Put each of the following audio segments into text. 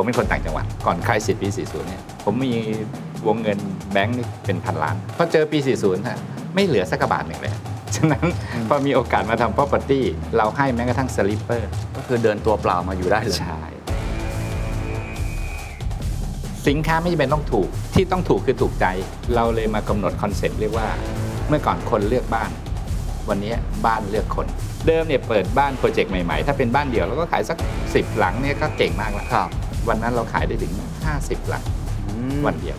ผมเป็นคนต่างจังหวัด ก่อน crisis ปี 40 เนี่ย ผมมีวงเงินแบงค์นี่เป็นพันล้าน พอเจอปี 40ฮะไม่เหลือสักกระบาทหนึ่งเลย ฉะนั้นพอมีโอกาสมาทำ property เราให้แม้กระทั่ง slipper ก็คือเดินตัวเปล่ามาอยู่ได้เลย ใช่ สินค้าไม่จำเป็นต้องถูก ที่ต้องถูกคือถูกใจ เราเลยมากำหนดคอนเซ็ปต์เรียกว่า เมื่อก่อนคนเลือกบ้าน วันนี้บ้านเลือกคน เดิมเนี่ยเปิดบ้านโปรเจกต์ใหม่ๆ ถ้าเป็นบ้านเดี่ยวเราก็ขายสัก 10 หลังเนี่ยก็เก่งมากแล้ว ครับ วันนั้นเราขายได้ถึง 50 หลังอืมวันเดียว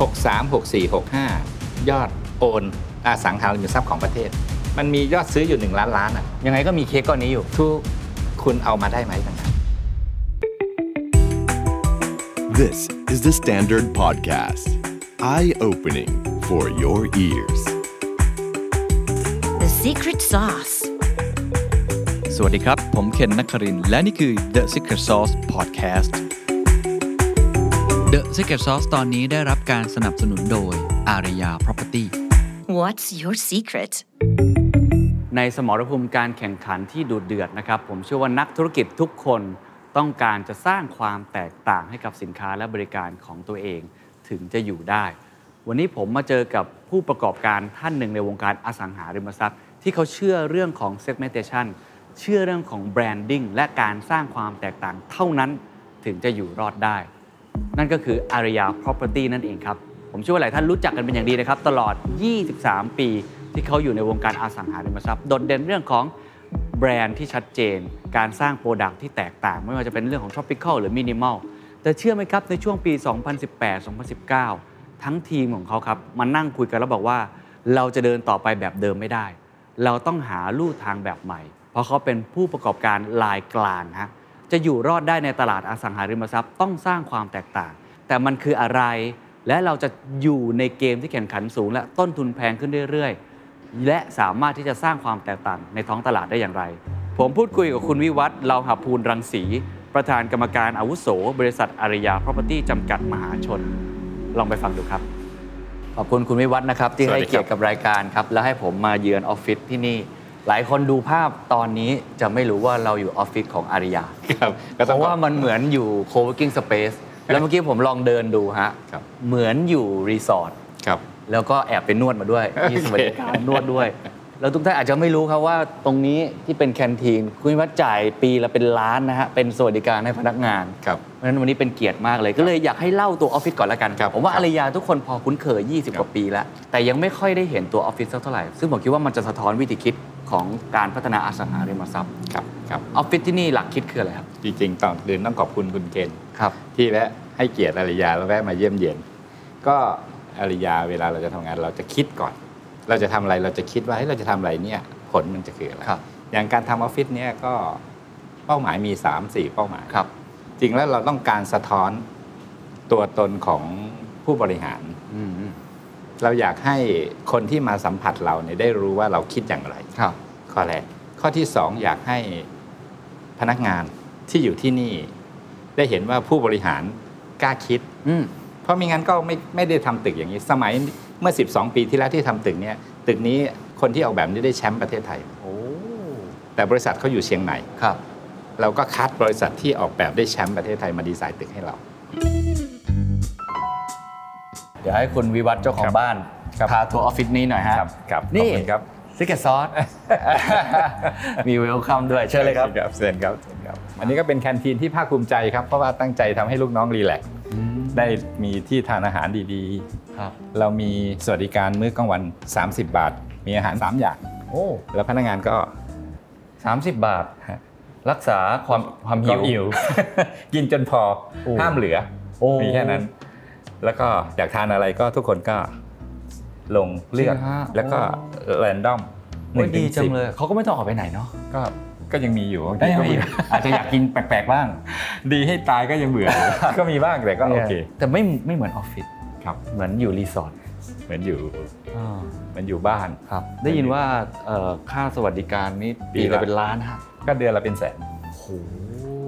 63 64 65 ยอดโอนอสังหาริมทรัพย์ของประเทศ มันมียอดซื้ออยู่ 1 ล้านล้านอะ ยังไงก็มีเค้กก้อนนี้อยู่ทุกคุณเอามาได้ไหมต่างหาก This is the Standard Podcast. Eye opening for your ears. The secret sauce. สวัสดีครับ ผมเคนนักครินทร์และนี่คือ The Secret Sauce Podcast The Secret Sauce ตอนนี้ได้รับการสนับสนุนโดยอารยา Property What's your secret? ในสมรภูมิการแข่งขันที่ดุเดือดนะครับ ผมเชื่อว่านักธุรกิจทุกคนต้องการจะสร้างความแตกต่างให้กับสินค้าและบริการของตัวเองถึงจะอยู่ได้ วันนี้ผมมาเจอกับผู้ประกอบการท่านหนึ่งในวงการอสังหาริมทรัพย์ ที่เขาเชื่อเรื่องของ segmentation เชื่อเรื่องของ branding และการสร้างความแตกต่างเท่านั้นถึงจะอยู่รอดได้ นั่นก็คืออารยา property นั่นเองครับ ผมเชื่อว่าหลายท่านรู้จักกันเป็นอย่างดีนะครับ ตลอด 23 ปีที่เขาอยู่ในวงการอสังหาริมทรัพย์โดดเด่นเรื่องของแบรนด์ที่ชัดเจน การสร้างโปรดักที่แตกต่าง ไม่ว่าจะเป็นเรื่องของ tropical หรือ minimal แต่เชื่อไหมครับในช่วงปี 2018-2019 ทั้งทีมของเขาครับมานั่งคุยกันแล้วบอกว่า เราจะเดินต่อไปแบบเดิมไม่ได้ เราต้องหาลู่ทางแบบใหม่ เพราะเขาเป็นผู้ประกอบการลายกลางฮะจะอยู่รอดได้ในตลาดอสังหาริมทรัพย์ต้องสร้างความแตกต่าง แต่มันคืออะไร และเราจะอยู่ในเกมที่แข่งขันสูง และต้นทุนแพงขึ้นเรื่อยๆ และสามารถที่จะสร้างความแตกต่างในท้องตลาดได้อย่างไร ผมพูดคุยกับคุณวิวัฒน์เลาหพูนรังษี ประธานกรรมการอาวุโส บริษัทอารยา property จำกัดมหาชน ลองไปฟังดูครับ ขอบคุณคุณวิวัฒน์นะครับที่ให้เกียรติกับรายการครับแล้วให้ผมมาเยือนออฟฟิศที่นี่ หลายคนดูภาพตอนนี้จะไม่รู้ว่าเราอยู่ออฟฟิศของอารียาครับก็ต้องเพราะว่ามันเหมือนอยู่ co-working space แล้วเมื่อกี้ผมลองเดินดูฮะครับเหมือนอยู่รีสอร์ทครับแล้วก็แอบไปนวดมาด้วยมีสวัสดิการนวดด้วย แล้วทุกท่านอาจจะไม่รู้ครับว่าตรงนี้ที่เป็นแคนทีนคุณวัดจ่ายปีละเป็นล้านนะฮะเป็นสวัสดิการให้พนักงานครับเพราะฉะนั้นวันนี้เป็นเกียรติมากเลยก็เลยอยากให้เล่าตัวออฟฟิศก่อนแล้วกันครับผมว่าครับอารยาทุกคนพอคุ้นเคย 20คกรับว่าปีแล้ว แต่ยังไม่ค่อยได้เห็นตัวออฟฟิศสักเท่าไหร่ซึ่งผมคิดว่ามันจะสะท้อนวิธีคิด ของการพัฒนาอสังหาริมทรัพย์ครับครับออฟฟิศที่นี่หลักคิดคืออะไรครับ จริงๆตอนเดินต้องขอบคุณคุณเกณฑ์ครับ ที่แวะให้เกียรติอริยาแล้วแวะมาเยี่ยมเยียน ก็อริยาเวลาเราจะทำงานเราจะคิดก่อน เราจะทำอะไรเราจะคิดว่าเฮ้ยเราจะทำอะไรเนี่ยผลมันจะคืออะไรครับอย่างการทำออฟฟิศเนี่ยก็เป้าหมายมี 3 4 เป้าหมายครับ จริงแล้วเราต้องการสะท้อนตัวตนของผู้บริหารอืม เราอยากให้คนที่มาสัมผัสเราเนี่ยได้รู้ว่าเราคิดอย่างไรครับข้อแรกข้อที่สองอยากให้พนักงานที่อยู่ที่นี่ ได้เห็นว่าผู้บริหารกล้าคิดอืมเพราะไม่งั้นก็ไม่ไม่ได้ทำตึกอย่างนี้ สมัยเมื่อ 12 ปีที่แล้วที่ทำตึกเนี้ยตึกนี้คนที่ออกแบบนี้ได้แชมป์ประเทศไทยโอ้แต่บริษัทเขาอยู่เชียงใหม่ครับ เราก็คัดบริษัทที่ออกแบบได้แชมป์ประเทศไทยมาดีไซน์ตึกให้เรา เดี๋ยวให้คุณวิวัฒน์เจ้าขอคงรับบ้านครับพาทัวร์ออฟฟิศนี้หน่อยฮะครับครับนี่ขอบคุณครับ secret sauceมีเวลคัมด้วยเชิญเลยครับครับเชิญครับเชิญครับ อันนี้ก็เป็นแคนทีนที่ภาคภูมิใจครับ เพราะว่าตั้งใจทำให้ลูกน้องรีแลกซ์ได้มีที่ทานอาหารดีครับๆเรามีสวัสดิการมื้อกลางวัน 30 บาท มีอาหาร 3 อย่างโอ้แล้วพนักงานก็สามสิบบาท รักษาความความหิคววามหิวกินจนพอโอ้ห้ามเหลือโอ้มีแค่นั้น แล้วก็อยากทานอะไรก็ทุกคนก็ลงเลือกจริงฮะ แล้วก็ randomโอ้ยดีจังเลยเขาก็ไม่ต้องออกไปไหนเนาะก็ก็ยังมีอยู่ได้ยังมีอยู่อาจจะอยากกินแปลกๆบ้างดีให้ตายก็ยังเบื่อ ก็มีบ้างแต่ก็โอเคแต่ไม่ไม่เหมือนออฟฟิศครับ เหมือนอยู่รีสอร์ทเหมือนอยู่เหมือนอยู่บ้าน ครับ ได้ยินว่าเอ่อค่าสวัสดิการนี่ปีปีละ ละเป็นล้านฮะก็เดือนละเป็นแสนโอ้โห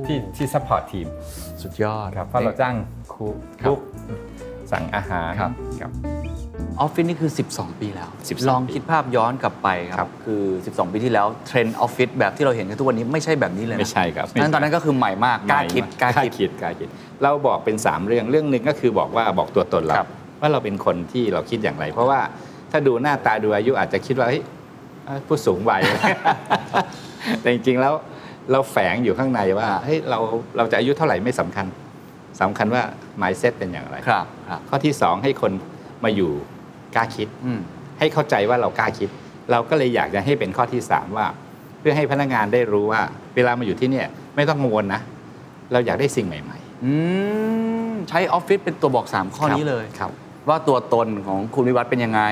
ที่ที่ support ทีมสุดยอด ครับเพราะเราจ้างครูครับกุ๊ก สั่งอาหารครับครับ ออฟฟิศนี่คือ 12 ปีแล้ว 12ลองคิดภาพย้อนกลับไปคครัรับบ คือ 12 ปีที่แล้วเทรนด์ออฟฟิศแบบที่เราเห็นกันทุกวันนี้ไม่ใช่แบบนี้เลยนะไม่ใช่ครับนั้นตอนนั้นก็คือใหม่มากกล้าคิดกล้าคิดคิด กล้าคิดเราบอกเป็น 3 เรื่องเรื่องหนึ่งก็คือบอกว่าบอกตัวตนเราครับว่าเราเป็นคนที่เราคิดอย่างไร เพราะว่าถ้าดูหน้าตาดูอายุอาจจะคิดว่าเฮ้ยเอ้ยผู้สูงวัย แต่จริงๆแล้วเราแฝงอยู่ข้างในว่าเฮ้ยเราเราจะอายุเท่าไหร่ไม่สำคัญ สำคัญว่า mindset เป็นอย่างไรครับครับข้อที่สองให้คนมาอยู่กล้าคิดอืมให้เข้าใจว่าเรากล้าคิด เราก็เลยอยากจะให้เป็นข้อที่สามว่า เพื่อให้พนักงานได้รู้ว่า เวลามาอยู่ที่เนี่ยไม่ต้องกังวลนะ เราอยากได้สิ่งใหม่อืมใช้ออฟฟิศเป็นตัวบอก3ๆข้อนี้เลยครับ ว่าตัวตนของคุณวิวัฒน์เป็นยังไง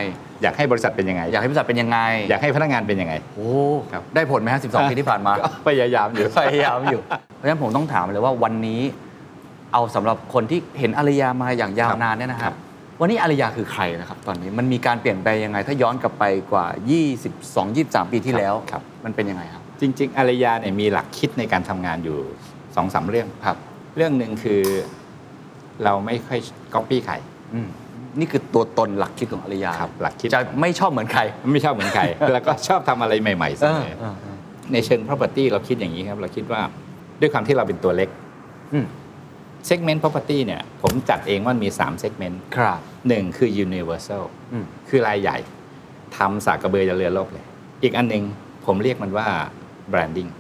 อยากให้บริษัทเป็นยังไง อยากให้บริษัทเป็นยังไง อยากให้พนักงานเป็นยังไงโอ้ครับได้ผลไหมฮะ12ปีที่ผ่านมาก็พยายามอยู่พยายามอยู่เพราะฉะนั้นผมต้องถามเลยว่าวันนี้ เอาสำหรับคนที่เห็นอารยามาอย่างยาวนานเนี่ยนะคครัรับบวันนี้อารยาคือใครนะครับตอนนี้มันมีการเปลี่ยนแปลงยังไง ถ้าย้อนกลับไปกว่า 22 23 ปีที่แล้วครับมันเป็นยังไงครับ จริง ๆ อารยาเนี่ยมีหลักคิดในการทำงานอยู่สองสามเรื่องครับ เรื่องหนึ่งคือเราไม่ค่อยก๊อปปี้ใครอืมนี่คือตัวตนหลักคิดของอารยาครับ หลักคิดจะไม่ชอบเหมือนใคร ไม่ชอบเหมือนใคร แล้วก็ชอบทำอะไรใหม่ๆเสมอเออเออในเชิง property เราคิดอย่างนี้ครับ เราคิดว่าด้วยความที่เราเป็นตัวเล็กอืม segment property เนี่ยผมจัดเองว่ามี 3 segment ครับหนึ่งคือ universal อืมคือรายใหญ่ทำสากกระเบือจะเรือโลกเลย อีกอันหนึงผมเรียกมันว่า branding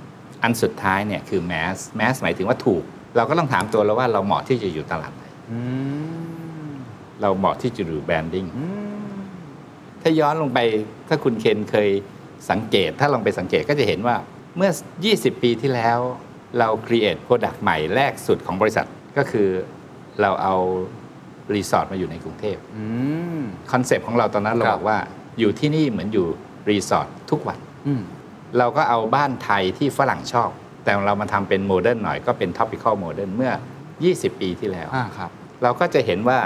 อันสุดท้ายเนี่ยคือ mass mass หมายถึงว่าถูก เราก็ต้องถามตัวเราว่าเราเหมาะที่จะอยู่ตลาดไหนอืมเราเหมาะที่จะอยู่ branding อืมถ้าย้อนลงไปถ้าคุณเคนเคยสังเกต ถ้าลองไปสังเกตก็จะเห็นว่าเมื่อ 20 ปีที่แล้ว เรา create product ใหม่แรกสุดของบริษัท ก็คือเราเอารีสอร์ทมาอยู่ในกรุงเทพอืมคอนเซปต์ของเราตอนนั้นเราครับบอกว่าอยู่ที่นี่เหมือนอยู่รีสอร์ททุกวันอืมเราก็เอาบ้านไทยที่ฝรั่งชอบ แต่เรามาทำเป็น modern หน่อยก็เป็น tropical modern เมื่อ 20 ปีที่แล้วอ่าครับเราก็จะเห็นว่า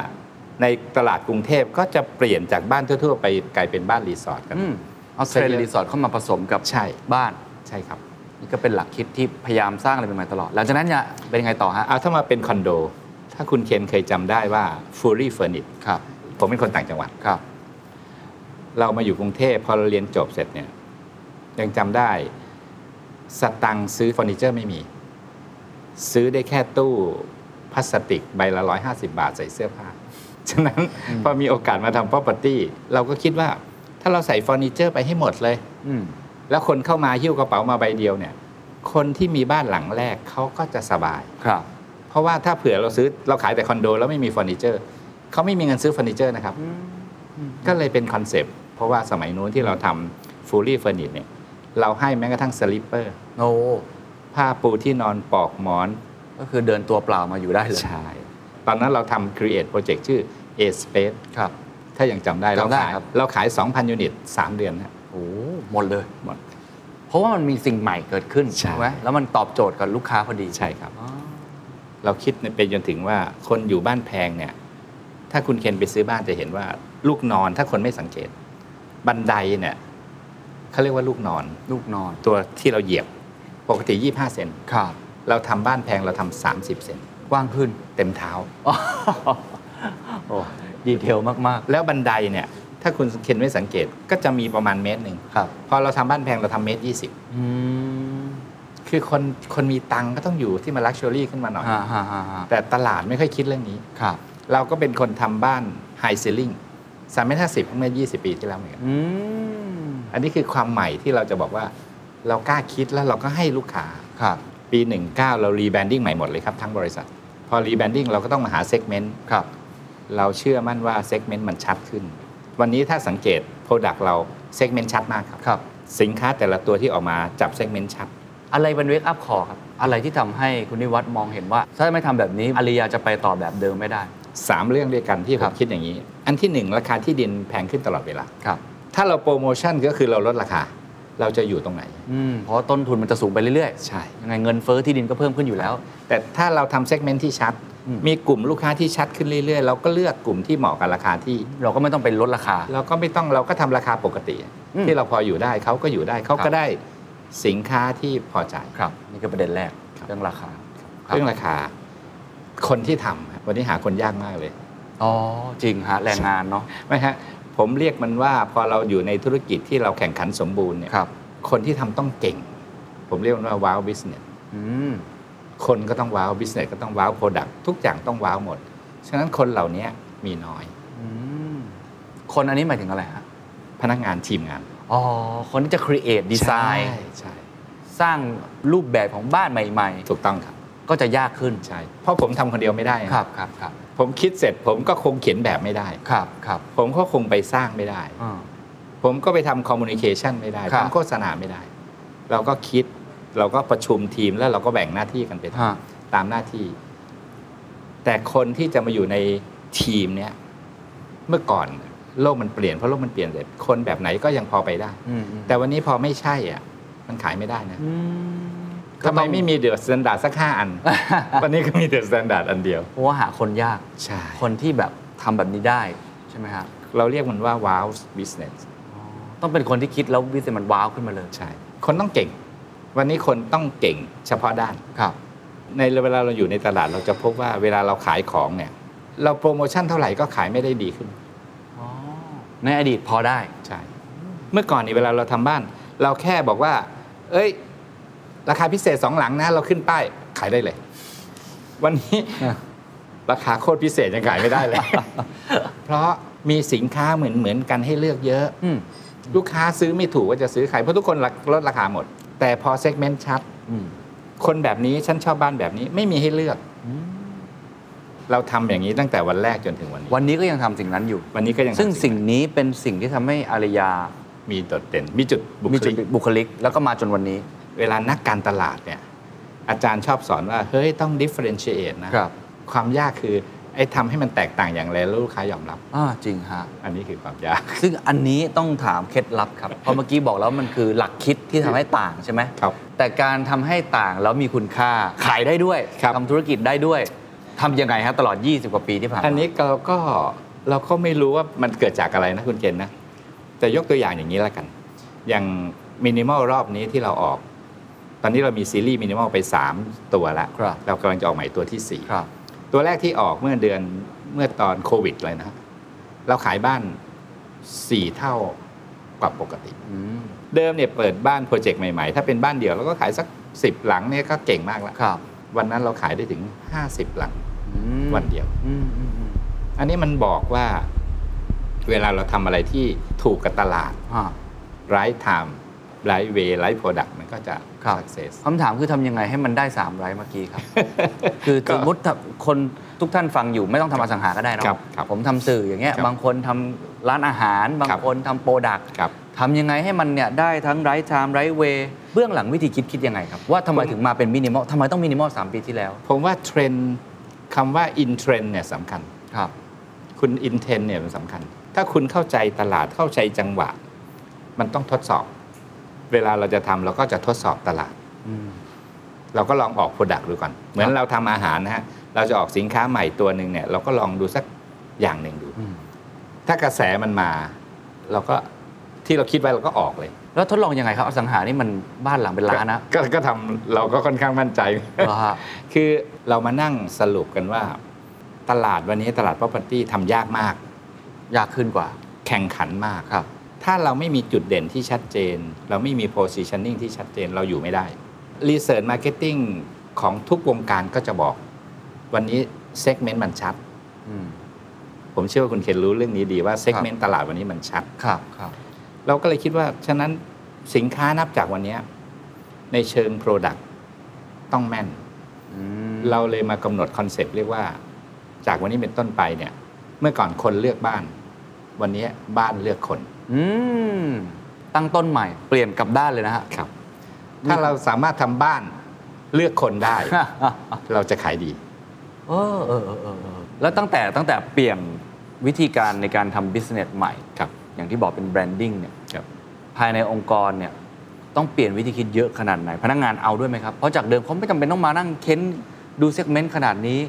ในตลาดกรุงเทพก็จะเปลี่ยนจากบ้านทั่ว ๆ ไปกลายเป็นบ้านรีสอร์ทกันอืมเอาเทรนด์รีสอร์ทเข้ามาผสมกับใช่บ้านใช่ครับ นี่ก็เป็นหลักคิดที่พยายามสร้างอะไรเป็นมาตลอด หลังจากนั้นเนี่ยเป็นยังไงต่อฮะเอาถ้ามาเป็นคอนโด ถ้าคุณเคนเคยจำได้ว่า fully furnished ครับผมเป็นคนต่างจังหวัดครับ เรามาอยู่กรุงเทพพอเราเรียนจบเสร็จเนี่ย ยังจำได้สตังค์ซื้อเฟอร์นิเจอร์ไม่มี ซื้อได้แค่ตู้พลาสติกใบละร้อยห้าสิบาทใส่เสื้อผ้า ฉะนั้นพอมีโอกาสมาทำ property เราก็คิดว่าถ้าเราใส่เฟอร์นิเจอร์ไปให้หมดเลยอืม แล้วคนเข้ามาหิ้วกระเป๋ามาใบเดียวเนี่ย คนที่มีบ้านหลังแรกเขาก็จะสบาย ครับ เพราะว่าถ้าเผื่อเราซื้อเราขายแต่คอนโดแล้วไม่มีเฟอร์นิเจอร์เขาไม่มีเงินซื้อเฟอร์นิเจอร์นะครับ ก็เลยเป็นคอนเซปต์เพราะว่าสมัยนู้นที่เราทำ fully furnished เนี่ยเราให้แม้กระทั่ง slipper โอ้ผ้าปูที่นอนปลอกหมอนก็คือเดินตัวเปล่ามาอยู่ได้เลย ใช่ ตอนนั้นเราทำ create project ชื่อ A Space ครับ ถ้ายังจำได้เราจำได้ขายครับ เราขาย 2,000 ยูนิต 3 เดือนนะ โอ้หมดเลยหมด เพราะว่ามันมีสิ่งใหม่เกิดขึ้นใช่ไหมแล้วมันตอบโจทย์กับลูกค้าพอดีใช่ครับอ๋อเราคิดไปจนถึงว่าคนอยู่บ้านแพงเนี่ย ถ้าคุณเคนไปซื้อบ้านจะเห็นว่า ลูกนอนถ้าคนไม่สังเกต บันไดเนี่ยเขาเรียกว่าลูกนอน ลูกนอนตัวที่เราเหยียบปกติ 25 เซนครับ เราทำบ้านแพงเราทำ30 เซนกว้างขึ้น เต็มเท้าอ๋อโอ้ดีเทลมาก แล้วบันไดเนี่ย ถ้าคุณเคนไม่สังเกตก็จะมีประมาณเมตรหนึ่งๆครับ พอเราทำบ้านแพงเราทำเมตรยี่สิบอืคือคนคนมีตังค์ก็ต้องอยู่ที่มา luxury ขึ้นมาหน่อยฮ่าฮ่าฮ่าฮ่าแต่ตลาดไม่ค่อยคิดเรื่องนี้ครับ เราก็เป็นคนทำบ้าน high ceiling สามเมตรห้าสิบเมื่อ20ปีที่แล้วเหมือนกันอืมอันนี้คือความใหม่ที่เราจะบอกว่า เรากล้าคิดแล้วเราก็ให้ลูกค้าครับ ปี19เรา rebranding ใหม่หมดเลยครับทั้งบริษัท พอ rebranding เราก็ต้องมาหา segment ครับเราเชื่อมั่นว่า segment มันชัดขึ้น วันนี้ถ้าสังเกต Product เรา segment ชัดมากครับ ครับ สินค้าแต่ละตัวที่ออกมาจับ segment ชัด อะไรเป็น wake-up call ครับ อะไรที่ทำให้คุณนิวัฒน์มองเห็นว่า ถ้าไม่ทำแบบนี้อาริยาจะไปต่อแบบเดิมไม่ได้3เรื่องด้วยกันที่ผม ครับ คิดอย่างนี้ อันที่1ราคาที่ดินแพงขึ้นตลอดเวลา ครับ ถ้าเราโปรโมชั่นก็คือเราลดราคา เราจะอยู่ตรงไหน อืมเพราะว่าต้นทุนมันจะสูงไปเรื่อยใช่ ๆยังไงเงินเฟ้อที่ดินก็เพิ่มขึ้นอยู่แล้ว แต่ถ้าเราทำ segment ที่ชัดอื มมีกลุ่มลูกค้าที่ชัดขึ้นเรื่อยๆ เราก็เลือกกลุ่มที่เหมาะกับราคาที่ เราก็ไม่ต้องไปลดราคา เราก็ไม่ต้องเราก็ทำราคาปกติอืมที่เราพออยู่ได้เขาก็อยู่ได้เขาก็ ครับได้สินค้าที่พอใจครับ นี่คือประเด็นแรกครับเรื่องราคาเรื่องราคา คนที่ทำวันนี้หาคนยากมากเลยอ๋อจริงฮะแรงงานเนาะไม่ฮะผมเรียกมันว่าพอเราอยู่ในธุรกิจที่เราแข่งขันสมบูรณ์เนี่ยครับคนที่ทำต้องเก่ง ผมเรียกมันว่า wow business อืม คนก็ต้อง wow business ก็ต้อง wow product ทุกอย่างต้อง wow หมด ฉะนั้นคนเหล่านี้มีน้อยอืมคนอันนี้หมายถึงอะไรฮะพนักงานทีมงานอ๋อคนที่จะ create design ใช่ใช่สร้างรูปแบบของบ้านใหม่ถูกต้องครับๆก็จะยากขึ้นใช่เพราะผมทำคนเดียวไม่ได้ครับครับครับผมคิดเสร็จผมก็คงเขียนแบบไม่ได้ครับครับผมก็คงไปสร้างไม่ได้อ่าผมก็ไปทำคอมมูนิเคชันไม่ได้ครับทำโฆษณาไม่ได้ เราก็คิด เราก็ประชุมทีมแล้วเราก็แบ่งหน้าที่กันไปทำฮะตามหน้าที่ แต่คนที่จะมาอยู่ในทีมเนี้ยเมื่อก่อนโลกมันเปลี่ยนเพราะโลกมันเปลี่ยนเลยคนแบบไหนก็ยังพอไปได้ อืมอืมแต่วันนี้พอไม่ใช่อะ มันขายไม่ได้นะอืมทำไมไม่มี THE STANDARD สักห้าอัน วันนี้ก็มี THE STANDARD อันเดียว เพราะว่าหาคนยาก ใช่ คนที่แบบทำแบบนี้ได้ใช่ไหมฮะเราเรียกมันว่า wow business ต้องเป็นคนที่คิดแล้ววิสัยมัน wow ขึ้นมาเลย ใช่ คนต้องเก่ง วันนี้คนต้องเก่งเฉพาะด้านครับ ในเวลาเราอยู่ในตลาดเราจะพบว่าเวลาเราขายของเนี่ย เราโปรโมชั่นเท่าไหร่ก็ขายไม่ได้ดีขึ้นในอดีตพอได้ใช่เมื่อก่อนนี่เวลาเราทำบ้าน เราแค่บอกว่า เอ้ย ราคาพิเศษสองหลังนะ เราขึ้นป้ายขายได้เลย วันนี้ราคาโคตรพิเศษยังขายไม่ได้เลย เพราะมีสินค้าเหมือนเหมือนกันให้เลือกเยอะอืมลูกค้าซื้อไม่ถูกว่าจะซื้อใครเพราะทุกคนลดราคาหมด แต่พอ segment ชัดอืมคนแบบนี้ฉันชอบบ้านแบบนี้ไม่มีให้เลือก เราทำอย่างนี้ตั้งแต่วันแรกจนถึงวันนี้ วันนี้ก็ยังทำสิ่งนั้นอยู่ วันนี้ก็ยังซึ่งทำสิ่งนี้เป็นสิ่งที่ทำให้อารยา มีโดดเด่น มีจุด มีจุดบุคลิกบุคลิก แล้วก็มาจนวันนี้ เวลานักการตลาดเนี่ย อาจารย์ชอบสอนว่า เฮ้ยต้อง differentiate นะครับความยากคือ ไอ้ทำให้มันแตกต่างอย่างไรแล้วลูกค้ายอมรับ อ่าจริงฮะ อันนี้คือความยาก ซึ่งอันนี้ต้องถามเคล็ดลับครับ เพราะเมื่อกี้บอกแล้วมันคือหลักคิดที่ทำให้ต่างใช่ไหมครับแต่การทำให้ต่างแล้วมีคุณค่าขายได้ด้วยครับ ทำธุรกิจได้ด้วยทำยังไงฮะตลอด 20 กว่าปีที่ผ่านมาอันนี้เราก็เราก็ไม่รู้ว่ามันเกิดจากอะไรนะคุณเกณฑ์นะ แต่ยกตัวอย่างอย่างนี้แล้วกัน อย่างมินิมอลรอบนี้ที่เราออก ตอนนี้เรามีซีรีส์มินิมอลไป 3 ตัวแล้วครับ เรากำลังจะออกใหม่ตัวที่ 4 ครับ ตัวแรกที่ออกเมื่อเดือนเมื่อตอนโควิดเลยนะ เราขายบ้าน4เท่ากว่าปกติอืมเดิมเนี่ยเปิดบ้านโปรเจกต์ใหม่ๆ ถ้าเป็นบ้านเดี่ยวเราก็ขายสัก10หลังเนี่ยก็เก่งมากแล้วครับวันนั้นเราขายได้ถึง50หลังอืมวันเดียวอืมอืมอืมอันนี้มันบอกว่า เวลาเราทำอะไรที่ถูกกับตลาดฮะ right time right way right product มันก็จะครับ success คำถามคือทำยังไงให้มันได้3 right เมื่อกี้ครับ คือก็สมมติถ้าคนทุกท่านฟังอยู่ไม่ต้องทำอสังหาก็ได้เนอะครับครับผมทำสื่ออย่างเงี้ยครับบางคนทำร้านอาหาร บางครับ คนทำ product ครับ ทำยังไงให้มันเนี่ยได้ทั้ง right time right way เบื้องหลังวิธีคิดคิดยังไงครับ ว่าทำไมถึงมาเป็นมินิมอลทำไมต้องมินิมอลสามปีที่แล้วผมว่าเทรนด์คำว่า in trend เนี่ยสำคัญ ครับ คุณ in trend เนี่ยมันสำคัญ ถ้าคุณเข้าใจตลาดเข้าใจจังหวะ มันต้องทดสอบ เวลาเราจะทำเราก็จะทดสอบตลาดอืมเราก็ลองออก product ดูก่อน เหมือนเราทำอาหารนะฮะเราจะออกสินค้าใหม่ตัวหนึ่งเนี่ย เราก็ลองดูสักอย่างหนึ่งดูอืมถ้ากระแสมันมา เราก็ที่เราคิดไว้เราก็ออกเลย แล้วทดลองยังไงครับอสังหานี่มันบ้านหลังเป็นล้านนะก็ก็ทำเราก็ค่อนข้างมั่นใจเหรอฮะคือเรามานั่งสรุปกันว่า ตลาดวันนี้ตลาด property ทำยากมาก ยากขึ้นกว่า แข่งขันมากครับ ถ้าเราไม่มีจุดเด่นที่ชัดเจน เราไม่มี positioning ที่ชัดเจนเราอยู่ไม่ได้ research marketing ของทุกวงการก็จะบอก วันนี้ segment มันชัดอืมผมเชื่อว่าคุณเคนรู้เรื่องนี้ดีว่า segment ตลาดวันนี้มันชัดครับครับ เราก็เลยคิดว่า ฉะนั้นสินค้านับจากวันนี้ ในเชิง Product ต้องแม่นอืมเราเลยมากำหนดคอนเซปต์เรียกว่า จากวันนี้เป็นต้นไปเนี่ย เมื่อก่อนคนเลือกบ้าน วันนี้บ้านเลือกคน อืมตั้งต้นใหม่เปลี่ยนกลับด้านเลยนะฮะครับ ถ้าเราสามารถทำบ้านเลือกคนได้ เราจะขายดี เออเออเออเออเออแล้วตั้งแต่ตั้งแต่เปลี่ยนวิธีการในการทำ business ใหม่ ครับ อย่างที่บอกเป็น branding เนี่ยครับ ภายในองค์กรเนี่ยต้องเปลี่ยนวิธีคิดเยอะขนาดไหน พนักงานเอาด้วยไหมครับ เพราะจากเดิมเขาไม่จำเป็นต้องมานั่งเค้นดู segment ขนาดนี้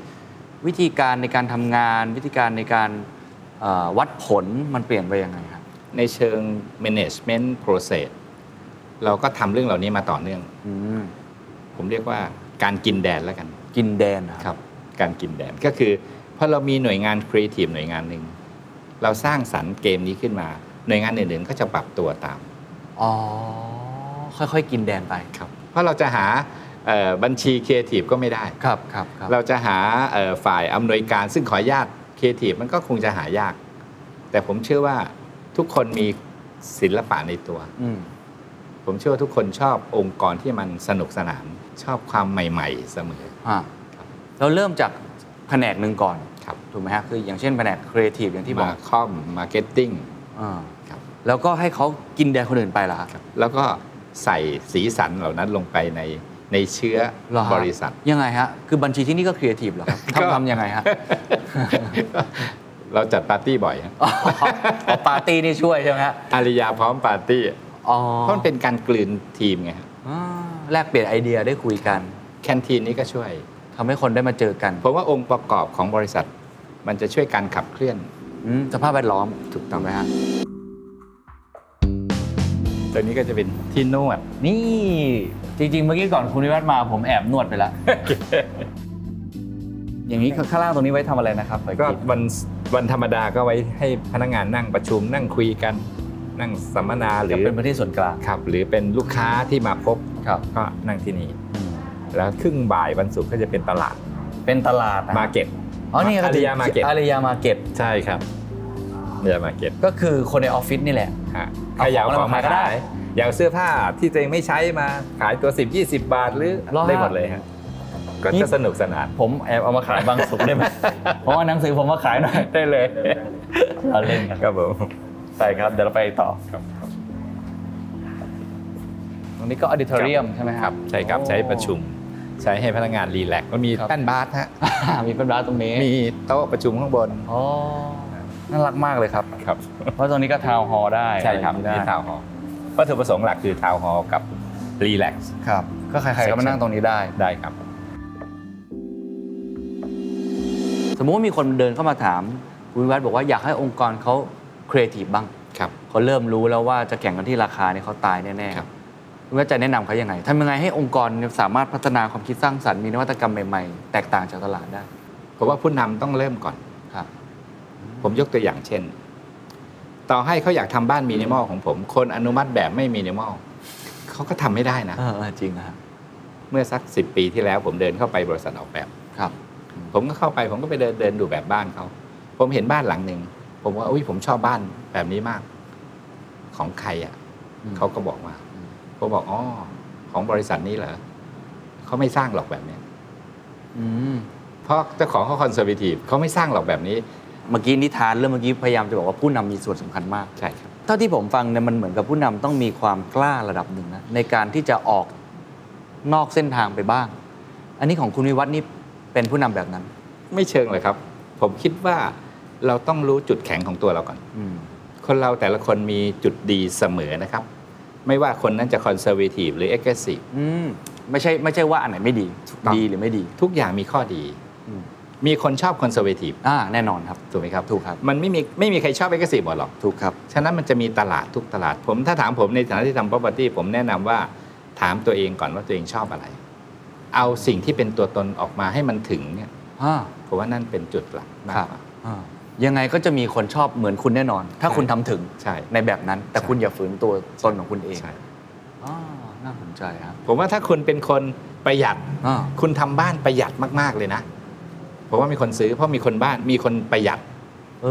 วิธีการในการทำงาน วิธีการในการเอ่อ วัดผลมันเปลี่ยนไปยังไงครับ ในเชิง management process เราก็ทำเรื่องเหล่านี้มาต่อเนื่องอืมผมเรียกว่าการกินแดนแล้วกัน กินแดนนะครับ การกินแดนก็คือพอเรามีหน่วยงานครีเอทีฟหน่วยงานหนึ่ง เราสร้างสรรค์เกมนี้ขึ้นมา หน่วยงานอื่นๆ ก็จะปรับตัวตาม อ๋อ ค่อยๆ กินแดนไปครับ เพราะเราจะหาเอ่อบัญชีครีเอทีฟก็ไม่ได้ ครับครับครับเราจะหาเอ่อฝ่ายอำนวยการซึ่งขออนุญาตค รีเอทีฟมันก็คงจะหายาก แต่ผมเชื่อว่าทุกคนมีศิลปะในตัวอืมผมเชื่อว่าทุกคนชอบองค์กรที่มันสนุกสนาน ชอบความใหม่ ๆ เสมอฮะเราเริ่มจากแผนกหนึ่งก่อนครับถูกไหมฮะคืออย่างเช่นแผนกครีเอทีฟอย่างที่บอก marcom marketing อ่าครับแล้วก็ให้เขากินแดนคนอื่นไปเหรอครับแล้วก็ใส่สีสันเหล่านั้นลงไปใน ในเชื้อเหรอฮะบริษัท ยังไงฮะ คือบัญชีที่นี่ก็ครีเอทีฟเหรอครับก็ทำทำยังไงฮะ เราจัดปาร์ตี้บ่อยฮะอ๋ออ๋อปาร์ตี้นี่ช่วยใช่ไหมฮะอาริยาพร้อมปาร์ตี้อ๋อเพราะมันเป็นการกลืนทีมไงฮะอ่าแลกเปลี่ยนไอเดียได้คุยกัน canteen นี้ก็ช่วยทำให้คนได้มาเจอกันผมว่าองค์ประกอบของบริษัท มันจะช่วยการขับเคลื่อนอืมสภาพแวดล้อมถูกต้องไหมฮะตัวนี้ก็จะเป็นที่นวดนี่ จริงๆ เมื่อกี้ก่อนคุณวิวัฒน์มาผมแอบนวดไปแล้วอย่างนี้ข้างล่างตรงนี้ไว้ทำอะไรนะครับขออีก็ทีวันวันธรรมดาก็ไว้ให้พนักงานนั่งประชุมนั่งคุยกัน นั่งสัมมนาหรืจะอเป็นพื้นที่ส่วนกลาง ครับ หรือเป็นลูกค้าที่มาพบครับ ก็นั่งที่นี่แล้วครึ่งบ่ายวันศุกร์ก็จะเป็นตลาดเป็นตลาดนะมาเก็ต อ๋อนี่อาริยามาเก็ตอาริยามาเก็ต ใช่ครับอาริยามาเก็ตก็คือคนในออฟฟิศนี่แหละ ฮะเอาใครอยากของของมามาขายก็ได้ ขาย อยากเอาเสื้อผ้าที่ตัวเองไม่ใช้มาขายตัว 10 20 บาทหรือรอได้หมดเลยฮะก็นี่จะสนุกสนานผมแอบเอามาขายบางสุกได้ไหมเพราะว่าหนังสือผมมาขายหน่อยได้เลยเราเล่นกันครับผมใช่ครับเดี๋ยวเราไปต่อ ตรงนี้ก็อดิทอเรียมใช่ไหมครับ ใช่ครับใช้ประชุม ใช้ให้พนักงานรีแลกซ์ก็มีครับ แป้นบาสฮะมีเป็นร้านตรงนี้มีโต๊ะประชุมข้างบนอ๋อน่ารักมากเลยครับ ครับเพราะตรงนี้ก็ town hall ได้ใช่ครับอะไรอย่างนี่นี้ได้ town hall วัตถุประสงค์หลักคือ town hall กับ relax ครับ ก็ใครๆก็มานั่งตรงนี้ได้ ได้ครับ สมมุติว่ามีคนเดินเข้ามาถามคุณวิวัฒน์บอกว่าอยากให้องค์กรเขาครีเอทีฟบ้างครับเขาเริ่มรู้แล้วว่าจะแข่งกันที่ราคาเนี่ยเขาตายแน่ครับๆคุณวิวัฒน์จะแนะนำเขายังไงทำยังไงให้องค์กรเนี่ยสามารถพัฒนาความคิดสร้างสรรค์มีนวัตกรรมใหม่ๆ แตกต่างจากตลาดได้ผมว่าผู้นำต้องเริ่มก่อนครับ ผมยกตัวอย่างเช่น ต่อให้เขาอยากทำบ้านมินิมอลของผม คนอนุมัติแบบไม่มินิมอลเขาก็ทำไม่ได้นะเออเออจริงนะฮะเมื่อสักสิปีที่แล้วผมเดินเข้าไปบริษัทออกแบบครับ ผมก็เข้าไปผมก็ไปเดินเดินดูแบบบ้านเขาผมเห็นบ้านหลังหนึ่งผมว่าอุ้ยผมชอบบ้านแบบนี้มาก ของใครอะอืมเขาก็บอกว่าผมบอกอ๋อของบริษัทนี้เหรอเขาไม่สร้างหรอกแบบเนี้ยอืมเพราะเจ้าของเขาคอนเซอร์วทีฟเขาไม่สร้างหรอกแบบนี้ เมื่อกี้นิทานเรื่องเมื่อกี้พยายามจะบอกว่าผู้นำมีส่วนสำคัญมากใช่ครับเท่าที่ผมฟังเนี่ยมันเหมือนกับผู้นำต้องมีความกล้าระดับหนึ่งนะในการที่จะออกนอกเส้นทางไปบ้าง อันนี้ของคุณวิวัฒน์นี่เป็นผู้นำแบบนั้น ไม่เชิงเลยครับ ผมคิดว่าเราต้องรู้จุดแข็งของตัวเราก่อนอืมคนเราแต่ละคนมีจุดดีเสมอนะครับ ไม่ว่าคนนั้นจะ conservative หรือ aggressive อืมไม่ใช่ไม่ใช่ว่าอันไหนไม่ดีถูกต้องดีหรือไม่ดี ทุกอย่างมีข้อดีอื มมีคนชอบ conservative อ่าแน่นอนครับ ถูกไหมครับถูกครับ มันไม่มีไม่มีใครชอบ aggressive หมดหรอก ถูกครับ ฉะนั้นมันจะมีตลาดทุกตลาด ผมถ้าถามผมในฐานะที่ทำ property ผมแนะนำว่าถามตัวเองก่อนว่าตัวเองชอบอะไร เอาสิ่งที่เป็นตัวตนออกมาให้มันถึงเนี่ยอ่าผมว่านั่นเป็นจุดหลักมากครับกว่าอ่ายังไงก็จะมีคนชอบเหมือนคุณแน่นอน ถ้าใช่คุณทำถึงใช่ในแบบนั้น แต่ใช่คุณอย่าฝืนตัวตนของคุณเองใช่อ่าน่าสนใจครับ ผมว่าถ้าคุณเป็นคนประหยัดอ่าคุณทำบ้านประหยัดมาก ๆ เลยนะ ผมว่ามีคนซื้อเพราะมีคนบ้านมีคนประหยัด เอ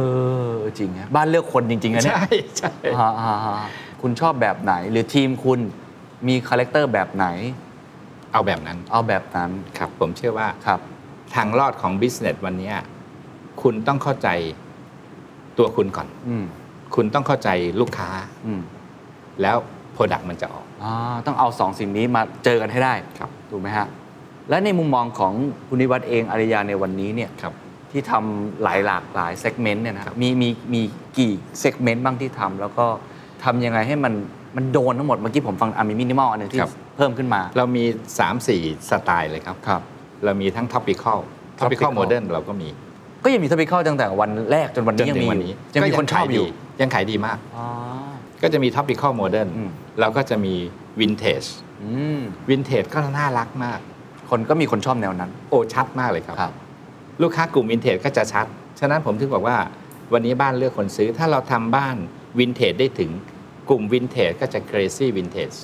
อจริงฮะบ้านเลือกคนจริงๆนะเนี่ยใช่ใช่อ่าอ่าอ่าคุณชอบแบบไหน หรือทีมคุณมี character แบบไหน เอาแบบนั้นเอาแบบนั้นครับ ผมเชื่อว่าครับ ทางรอดของ business วันเนี้ยคุณต้องเข้าใจตัวคุณก่อน อืมคุณต้องเข้าใจลูกค้า อืมแล้ว product มันจะออก อ่าต้องเอาสองสิ่งนี้มาเจอกันให้ได้ครับ ถูกไหมฮะ และในมุมมองของคุณนิวัฒน์เองอารียาในวันนี้เนี่ยครับที่ทำหลายหลากหลาย segment เนี่ยนะคครัรับบมีมีมีกี่ segment บ้างที่ทำแล้วก็ทำยังไงให้มันมันโดนทั้งหมด เมื่อกี้ผมฟังอามีมินิมอลอันหนึงที่ครับเพิ่มขึ้นมา เรามี 3-4 สไตล์เลยครับครับ เรามีทั้ง tropical Tropical tropical modern เราก็มี ก็ยังมีท o ปิคอลตั้งแต่วันแรกจนวันจนี้นยังถึมีงอวันยู่นี้ยังมีก็คนชอบอยู่ดียังขายดีมากอ๋อก็จะมี tropical modern อืมเราก็จะมี vintage อืม vintage ก็น่ารักมาก คนก็มีคนชอบแนวนั้น โอ้ชัดมากเลยครับครับลูกค้ากลุ่ม vintage ก็จะชัด ฉะนั้นผมถึงบอกว่าวันนี้บ้านเลือกคนซื้อถ้าเราทำบ้านวินเทจได้ถึงกลุ่มวินเทจก็จะ crazy vintage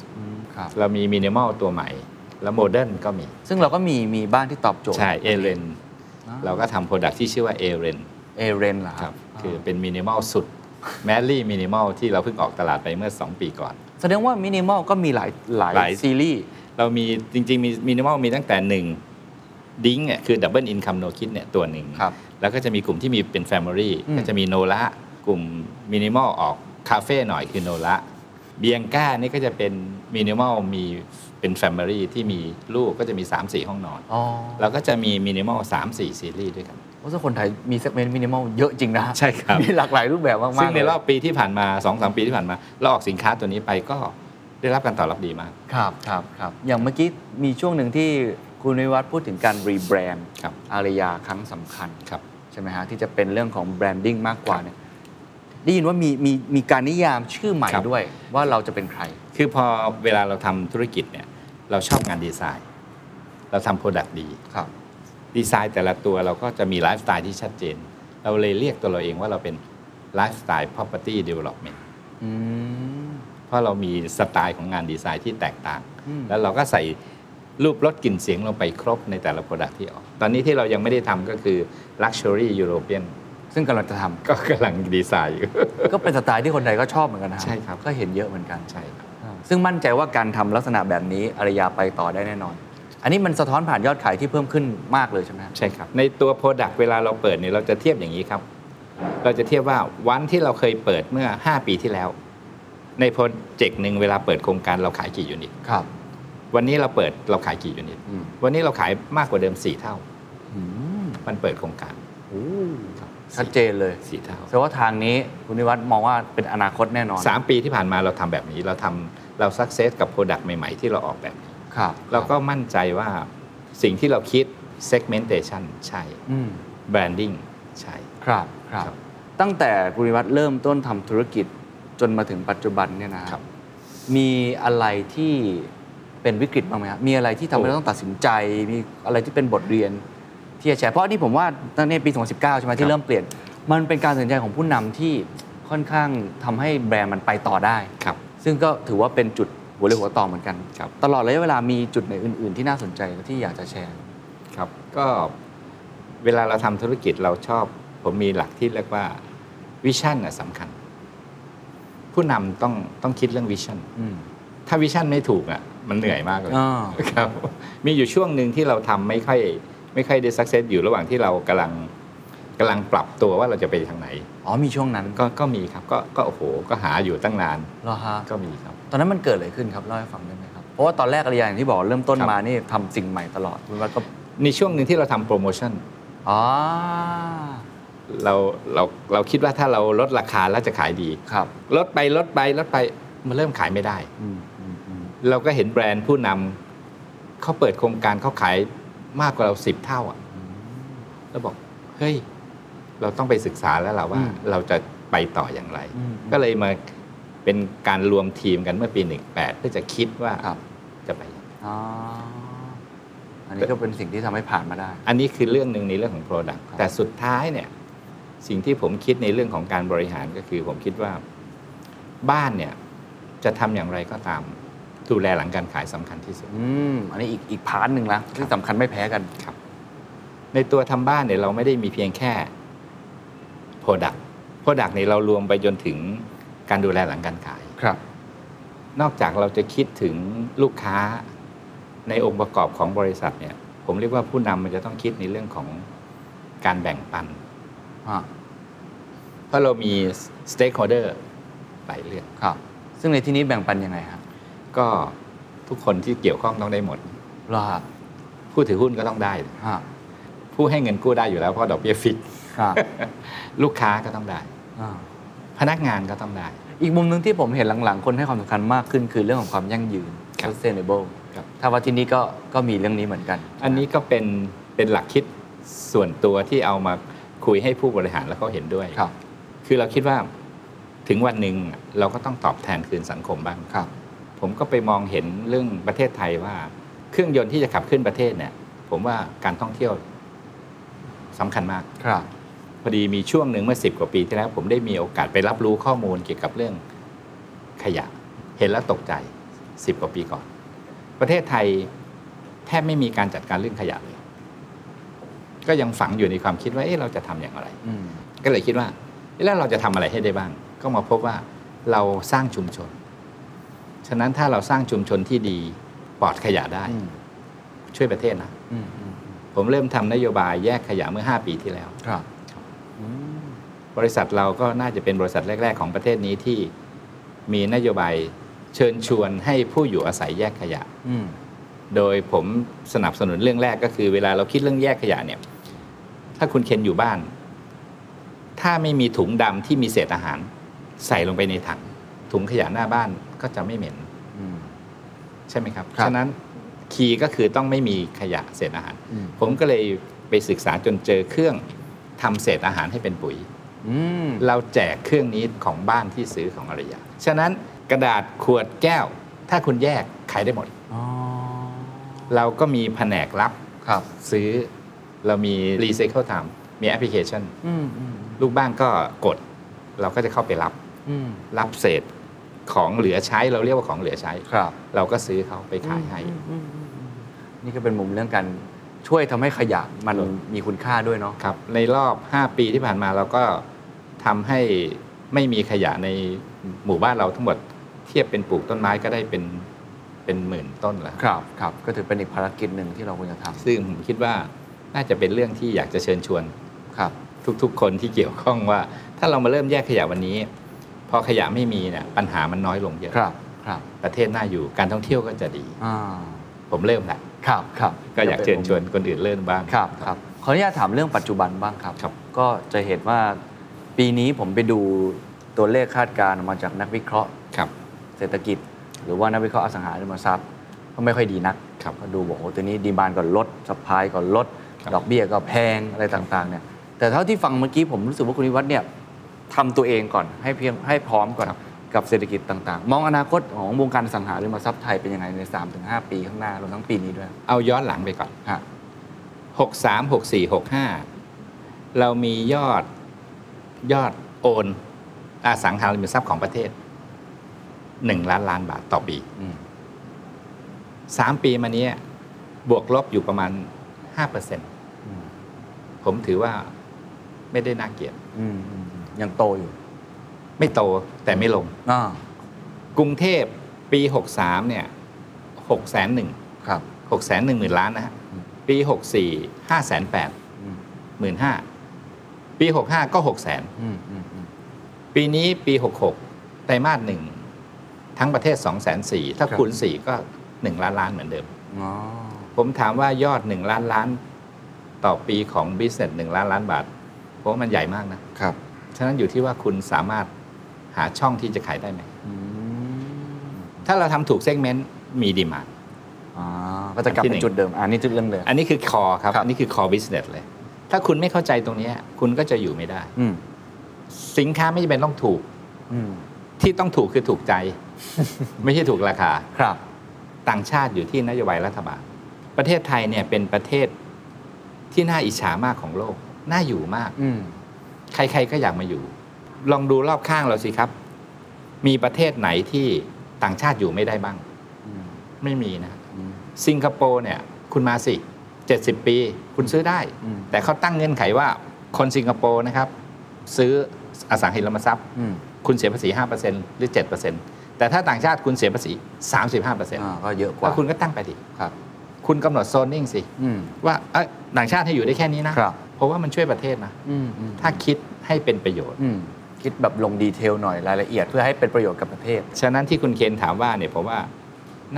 ครับเรามีมินิมอลตัวใหม่ แล้วโมเดิร์นก็มี ซึ่งเราก็มีมีบ้านที่ตอบโจทย์ ใช่เอเรนอ่าเราก็ทำโปรดักที่ชื่อว่าเอเรนเอเรนเหรอคครัรับบคือเป็นมินิมอลสุดแมรี่มินิมอลที่เราเพิ่งออกตลาดไปเมื่อ 2 ปีก่อน แสดงว่ามินิมอลก็มีหลายหลายหลายซีรีส์ เรามีจริงๆมีมินิมอลมีตั้งแต่หนึ่งดิ้งเนี่ยคือดับเบิลอินคัมโนคิดเนี่ยตัวหนึ่งครับแล้วก็จะมีกลุ่มที่มีเป็นแฟมิลี่อืมก็จะมีโนละกลุ่มมินิมอลออกคาเฟ่หน่อยคือโนละเบียงก้านี่ก็จะเป็นมินิมอลมีเป็น family ที่มีลูกก็จะมี 3-4 ห้องนอนอ๋อเราก็จะมีมินิมอล3-4ซีรีส์ด้วยกันเพราะว่าคนไทยมี segment minimal เยอะจริงนะ ใช่ครับ มีหลากหลายรูปแบบมากๆซึ่งในเลยรอบปีที่ผ่านมา2อสปีที่ผ่านมา เราออกสินค้าตัวนี้ไปก็ ได้รับการตอบรับดีมาก ครับครับครับอย่างเมื่อกี้มีช่วงหนึ่งที่คุณวิวัฒน์พูดถึงการ rebrand ครับ อารียาครั้งสำคัญครับใช่ไหมฮะที่จะเป็นเรื่องของ branding มากกว่าเนี่ยได้ยินว่ามีมีมีการนิยามชื่อใหม่ครับ ด้วยว่าเราจะเป็นใคร คือพอเวลาเราทำธุรกิจเนี่ยเราชอบงานดีไซน์ เราทำ product ดี ครับ ดีไซน์แต่ละตัวเราก็จะมีไลฟ์สไตล์ที่ชัดเจน เราเลยเรียกตัวเราเองว่าเราเป็นไลฟ์สไตล์ property development อืม เพราะเรามีสไตล์ของงานดีไซน์ที่แตกต่างอืมแล้วเราก็ใส่รูปรสกลิ่นเสียงลงไปครบในแต่ละ product ที่ออก ตอนนี้ที่เรายังไม่ได้ทำก็คือ Luxury European ซึ่งกำลังจะทำก็กำลังดีไซน์อยู่ ก็เป็นสไตล์ที่คนไทยก็ชอบเหมือนกันนะใช่ครับ ก็เห็นเยอะเหมือนกัน ใช่ครับอ่าซึ่งมั่นใจว่าการทำลักษณะแบบนี้อารยาไปต่อได้แน่นอน อันนี้มันสะท้อนผ่านยอดขายที่เพิ่มขึ้นมากเลยใช่ไหมครับใช่ครับ ในตัว Product เวลาเราเปิดเนี่ยเราจะเทียบอย่างนี้ครับ เราจะเทียบว่าวันที่เราเคยเปิดเมื่อ 5 ปีที่แล้ว ในโปรเจกต์หนึ่งเวลาเปิดโครงการเราขายกี่ยูนิตครับ วันนี้เราเปิดเราขายกี่ยูนิตอืมวันนี้เราขายมากกว่าเดิม4เท่าอืมมันเปิดโครงการโอ้ครับชัดเจนเลยสี่เท่าแสดงว่าทางนี้คุณนิวัฒน์มองว่าเป็นอนาคตแน่นอนสามปีที่ผ่านมาเราทำแบบนี้เราทำเรา success กับ product ใหม่ ๆ ที่เราออกแบบนี้ครับเราก็มั่นใจว่าสิ่งที่เราคิด segmentation ใช่อืม branding ใช่ครับครับครับ ตั้งแต่คุณนิวัฒน์เริ่มต้นทำธุรกิจ จนมาถึงปัจจุบันเนี่ยนะครับ มีอะไรที่เป็นวิกฤตบ้างไหมครับมีอะไรที่ทำให้โอ้เราต้องตัดสินใจ มีอะไรที่เป็นบทเรียนที่จะแชร์เพราะอันนี่ผมว่าตั้งแต่ปี 2019 ใช่ไหมที่เริ่มเปลี่ยน มันเป็นการตัดสินใจของผู้นำที่ค่อนข้างทำให้แบรนด์มันไปต่อได้ครับ ซึ่งก็ถือว่าเป็นจุดหัวเรือหัวต่อเหมือนกันครับตลอดระยะเวลามีจุดไหนอื่น ๆ ที่น่าสนใจที่อยากจะแชร์ครับก็เวลาเราทำธุรกิจเราชอบ ผมมีหลักที่เรียกว่าvision น่ะสำคัญ ผู้นำต้องต้องคิดเรื่อง vision อืมถ้า vision ไม่ถูกอะมันเหนื่อยมากเลยอ่าครับมีอยู่ช่วงหนึ่งที่เราทำไม่ค่อยไม่ค่อยได้ success อยู่ระหว่างที่เรากำลังกำลังปรับตัวว่าเราจะไปทางไหน อ๋อมีช่วงนั้นก็ก็มีครับ ก็ก็โอ้โหก็หาอยู่ตั้งนานเหรอฮะก็มีครับ ตอนนั้นมันเกิดอะไรขึ้นครับเล่าให้ฟังได้ไหมครับ เพราะว่าตอนแรกอารียาอย่างที่บอกเริ่มต้นครับมานี่ทำสิ่งใหม่ตลอดคุณวัฒน์ก็ในช่วงหนึ่งที่เราทำโปรโมชั่นอ๋อ เราเราเราคิดว่าถ้าเราลดราคาแล้วจะขายดีครับ ลดไปลดไปลดไปมันเริ่มขายไม่ได้อืมอืมอืมเราก็เห็นแบรนด์ผู้นำเขาเปิดโครงการเขาขายมากกว่าเราสิบเท่าอะแล้วบอกเฮ้ยเราต้องไปศึกษาแล้วล่ะว่า เราจะไปต่ออย่างไรอืมก็เลยมาเป็นการรวมทีมกันเมื่อปี18เพื่อจะคิดว่าครับจะไปยังไงอ๋ออันนี้ก็เป็นสิ่งที่ทำให้ผ่านมาได้ อันนี้คือเรื่องหนึ่งในเรื่องของ Product ครับแต่สุดท้ายเนี่ย สิ่งที่ผมคิดในเรื่องของการบริหารก็คือผมคิดว่าบ้านเนี่ยจะทำอย่างไรก็ตาม ดูแลหลังการขายสำคัญที่สุดอืมอันนี้อีกอีกพาร์ทหนึ่งนะที่สำคัญไม่แพ้กันครับ ในตัวทำบ้านเนี่ยเราไม่ได้มีเพียงแค่ Product Product เนี่ยเรารวมไปจนถึงการดูแลหลังการขายครับ นอกจากเราจะคิดถึงลูกค้าในองค์ประกอบของบริษัทเนี่ย ผมเรียกว่าผู้นำมันจะต้องคิดในเรื่องของการแบ่งปันอ่า เพราะเรามี stakeholder หลายเรื่องครับ ซึ่งในที่นี้แบ่งปันยังไงครับก็ทุกคนที่เกี่ยวข้องต้องได้หมดเหรอครับผู้ถือหุ้นก็ต้องได้ฮะผู้ให้เงินกู้ได้อยู่แล้วเพราะดอกเบี้ยฟิกครับลูกค้าก็ต้องได้อ่าพนักงานก็ต้องได้ อีกมุมหนึ่งที่ผมเห็นหลังๆ คนให้ความสำคัญมากขึ้นคือเรื่องของความยั่งยืนครับ sustainable ครับถ้าว่าที่นี่ก็ก็มีเรื่องนี้เหมือนกัน อันนี้ก็เป็นเป็นหลักคิดส่วนตัวที่เอามา คุยให้ผู้บริหารแล้วเขาเห็นด้วยครับ คือเราคิดว่าถึงวันหนึ่งเราก็ต้องตอบแทนคืนสังคมบ้างครับ ผมก็ไปมองเห็นเรื่องประเทศไทยว่า เครื่องยนต์ที่จะขับขึ้นประเทศเนี่ย ผมว่าการท่องเที่ยวสำคัญมากครับเพอดีมีช่วงหนึ่งเมื่อสิบกว่าปีที่แล้ว ผมได้มีโอกาสไปรับรู้ข้อมูลเกี่ยวกับเรื่องขยะ เห็นแล้วตกใจสิบกว่าปีก่อน ประเทศไทยแทบไม่มีการจัดการเรื่องขยะเลย ก็ยังฝังอยู่ในความคิดว่าเอ๊ะเราจะทำอย่างไรอืมก็เลยคิดว่าเอ๊ะแล้วเราจะทำอะไรให้ได้บ้าง ก็มาพบว่าเราสร้างชุมชน ฉะนั้นถ้าเราสร้างชุมชนที่ดีปลอดขยะได้อืมช่วยประเทศนะอืมอืมผมเริ่มทำนโยบายแยกขยะเมื่อ 5 ปีที่แล้วครับอืมบริษัทเราก็น่าจะเป็นบริษัทแรก ๆ ของประเทศนี้ที่มีนโยบายเชิญชวนให้ผู้อยู่อาศัยแยกขยะอืมโดยผมสนับสนุนเรื่องแรกก็คือเวลาเราคิดเรื่องแยกขยะเนี่ย ถ้าคุณเคนอยู่บ้าน ถ้าไม่มีถุงดำที่มีเศษอาหาร ใส่ลงไปในถัง ถุงขยะหน้าบ้านก็จะไม่เหม็นอืมใช่ไหมครับครับฉะนั้นคีย์ก็คือต้องไม่มีขยะเศษอาหารอืมผมก็เลยไปศึกษาจนเจอเครื่องทำเศษอาหารให้เป็นปุ๋ยอืมเราแจกเครื่องนี้ของบ้านที่ซื้อของอารยาฉะนั้นกระดาษขวดแก้ว ถ้าคุณแยกขายได้หมดอ๋อเราก็มีแผนกรับครับซื้อ เรามีรีไซเคิลไทม์มีแอปพลิเคชันอืมอืมลูกบ้านก็กด เราก็จะเข้าไปรับอืมรับเศษของเหลือใช้เราเรียกว่าของเหลือใช้ครับ เราก็ซื้อเขาไปขายให้ นี่ก็เป็นมุมเรื่องการช่วยทำให้ขยะมันครับมีคุณค่าด้วยเนาะครับ ในรอบ 5 ปีที่ผ่านมาเราก็ทำให้ไม่มีขยะในหมู่บ้านเราทั้งหมดเทียบเป็นปลูกต้นไม้ก็ได้เป็นเป็นหมื่นต้นแล้วครับครับ ก็ถือเป็นอีกภารกิจหนึ่งที่เราควรจะทซึ่งผมคิดว่า น่าจะเป็นเรื่องที่อยากจะเชิญชวนำครับ ทุกๆ คนที่เกี่ยวข้องว่า ถ้าเรามาเริ่มแยกขยะวันนี้ พอขยะไม่มีเนี่ยปัญหามันน้อยลงเยอะครับครับประเทศน่าอยู่การท่องเที่ยวก็จะดีอ่าผมเริ่มแหละครับครับก็อยากเชิญชวนคนอื่นเริ่มบ้างครับครับขออนุญาตถามเรื่องปัจจุบันบ้างครับครับก็จะเห็นว่าปีนี้ผมไปดูตัวเลขคาดการณ์ออกมาจากนักวิเคราะห์ครับเศรษฐกิจ หรือว่านักวิเคราะห์อสังหาริมทรัพย์ก็ไม่ค่อยดีนักครับก็ดูบอกโอ้ตัวนี้ดีมานก็ลดสปายก็ลดครับ ดอกเบี้ยก็แพงอะไรต่างๆเนี่ยแต่เท่าที่ฟังเมื่อกี้ผมรู้สึกว่าคุณนิวัฒน์เนี่ยทำตัวเองก่อนให้เพียงให้พร้อมก่อนกับเศรษฐกิจต่างๆ มองอนาคตของวงการอสังหาริมทรัพย์ไทยเป็นยังไงใน 3-5 ปีข้างหน้ารวมทั้งปีนี้ด้วย เอาย้อนหลังไปก่อนฮะ63 64 65เรามียอดยอดโอนอสังหาริมทรัพย์ของประเทศ1ล้านล้านบาทต่อปีอืม3ปีมาเนี้ยบวกลบอยู่ประมาณ5%อืม ผมถือว่าไม่ได้น่าเกลียดอืมอืมอืมยังโตอยู่ไม่โตแต่ไม่ลง อ่ากรุงเทพปี 63 เนี่ย6แสนหนึ่งครับ 6แสนหนึ่งหมื่นล้านนะฮะอืมปี 64 5แสนแปดอืม หมื่นห้าปี 65 ก็6แสนอืมอืมอืม ปีนี้ปี 66 ไตรมาสหนึ่งทั้งประเทศ2 4 0 0 0ถ้าครับ คูณ 4 ก็ 1 ล้านล้านเหมือนเดิม อ๋อผมถามว่ายอด 1 ล้านล้าน ต่อปีของ business 1ล้านล้านบาทผมว่ามันใหญ่มากนะ ครับ ฉะนั้นอยู่ที่ว่าคุณสามารถหาช่องที่จะขายได้ไหมอืมถ้าเราทำถูกเซกเมนต์มีดีมาอ่าก็จะกลับอันที่ไปหนึ่งจุดเดิม อันนี้จุดเริ่มเดิม อันนี้คือคอครับครับอันนี้คือคอ business เลย ถ้าคุณไม่เข้าใจตรงเนี้ยคุณก็จะอยู่ไม่ได้อืมสินค้าไม่จำเป็นต้องถูกอืมที่ต้องถูกคือถูกใจ ไม่ใช่ถูกราคา ครับ ต่างชาติอยู่ที่นโยบายรัฐบาล ประเทศไทยเนี่ยเป็นประเทศ ที่น่าอิจฉามากของโลก น่าอยู่มาก อืมใคร ๆก็อยากมาอยู่ ลองดูรอบข้างเราสิครับ มีประเทศไหนที่ต่างชาติอยู่ไม่ได้บ้างอืมไม่มีนะอืมสิงคโปร์เนี่ย คุณมาสิ70ปี คุณซื้อได้อืมแต่เขาตั้งเงื่อนไขว่าคนสิงคโปร์นะครับ ซื้ออสังหาริมทรัพย์อืมคุณเสียภาษี5%หรือ7%แต่ถ้าต่างชาติคุณเสียภาษี35%อ่าก็เยอะกแล้ว่าวคุณก็ตั้งไปดิครับ คุณกำหนดโซนนิ่งสิอืมว่าเอ้ย ต่างชาติให้อยู่ได้แค่นี้นะครับเพราะว่ามันช่วยประเทศนะอืมอืมถ้าคิดให้เป็นประโยชน์อืมคิดแบบลงดีเทลหน่อยรายละเอียดเพื่อให้เป็นประโยชน์กับประเทศ ฉะนั้นที่คุณเคนถามว่าเนี่ยผมว่า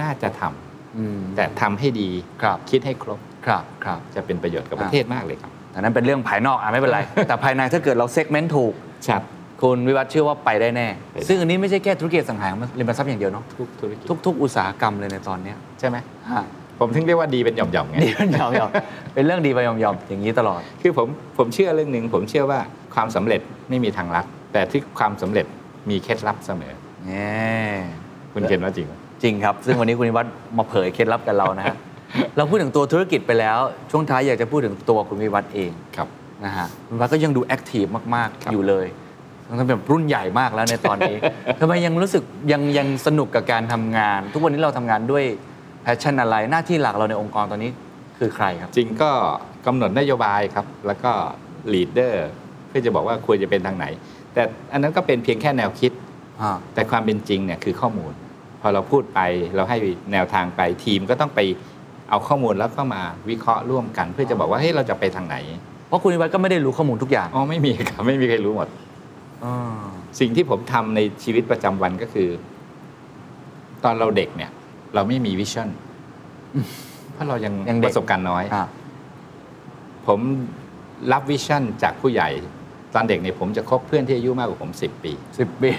น่าจะทำอืมแต่ทำให้ดีครับคิดให้ครบครับครับจะเป็นประโยชน์กับประเทศมากเลยครับอันนั้นเป็นเรื่องภายนอกอะไม่เป็นไร แต่ภายในถ้าเกิดเราเซกเมนต์ถูกชัดคุณวิวัฒน์เชื่อว่าไปได้แน่ไปได้ซึ่งอันนี้ไม่ใช่แค่ธุรกิจอสังหาริมทรัพย์อย่างเดียวเนาะทุกธุรกิจทุก ๆ อุตสาหกรรมเลยในตอนเนี้ยใช่ไหมฮะ ผมถึงเรียกว่าดีเป็นหย่อมๆไงดีเป็นยอมยอมเป็นเรื่องดีไปยอมยอมอย่างนี้ตลอด คือผมผมเชื่อเรื่องหนึ่งผมเชื่อว่าความสำเร็จไม่มีทางลัดแต่ที่ความสำเร็จมีเคล็ดลับเสมอแน่คุณเคนว่าจริงไหมจริงครับ ซึ่งวันนี้คุณนิวัฒน์มาเผยเคล็ดลับกับเรานะฮะเราพูดถึงตัวธุรกิจไปแล้ว ช่วงท้ายอยากจะพูดถึงตัวคุณวิวัฒน์เองครับนะฮะคุณวัฒน์ก็ยังดู active มากครับๆอยู่เลยทั้งๆแบบรุ่นใหญ่มากแล้วในตอนนี้ทำไมยังรู้สึกยังยังสนุกกับการทำงาน ทุกวันนี้เราทำงานด้วย passion อะไรหน้าที่หลักเราในองค์กรตอนนี้คือใครครับ จริงก็กำหนดนโยบายครับ แล้วก็leader เพื่อจะบอกว่าควรจะเป็นทางไหน แต่อันนั้นก็เป็นเพียงแค่แนวคิด แต่ความเป็นจริงเนี่ยคือข้อมูล พอเราพูดไปเราให้แนวทางไปทีมก็ต้องไปเอาข้อมูลแล้วก็มาวิเคราะห์ร่วมกัน เพื่อจะบอกว่าเฮ้ยเราจะไปทางไหน เพราะคุณวิวัฒน์ก็ไม่ได้รู้ข้อมูลทุกอย่างอ๋อไม่มีครับไม่มีใครรู้หมดสิ่งที่ผมทำในชีวิตประจำวันก็คือ ตอนเราเด็กเนี่ย เราไม่มี visionเพราะเรายังยังเด็กประสบการณ์น้อย อะผมรับ vision จากผู้ใหญ่ ตอนเด็กเนี่ยผมจะคบเพื่อนที่อายุมากกว่าผม 10 ปี สิบปี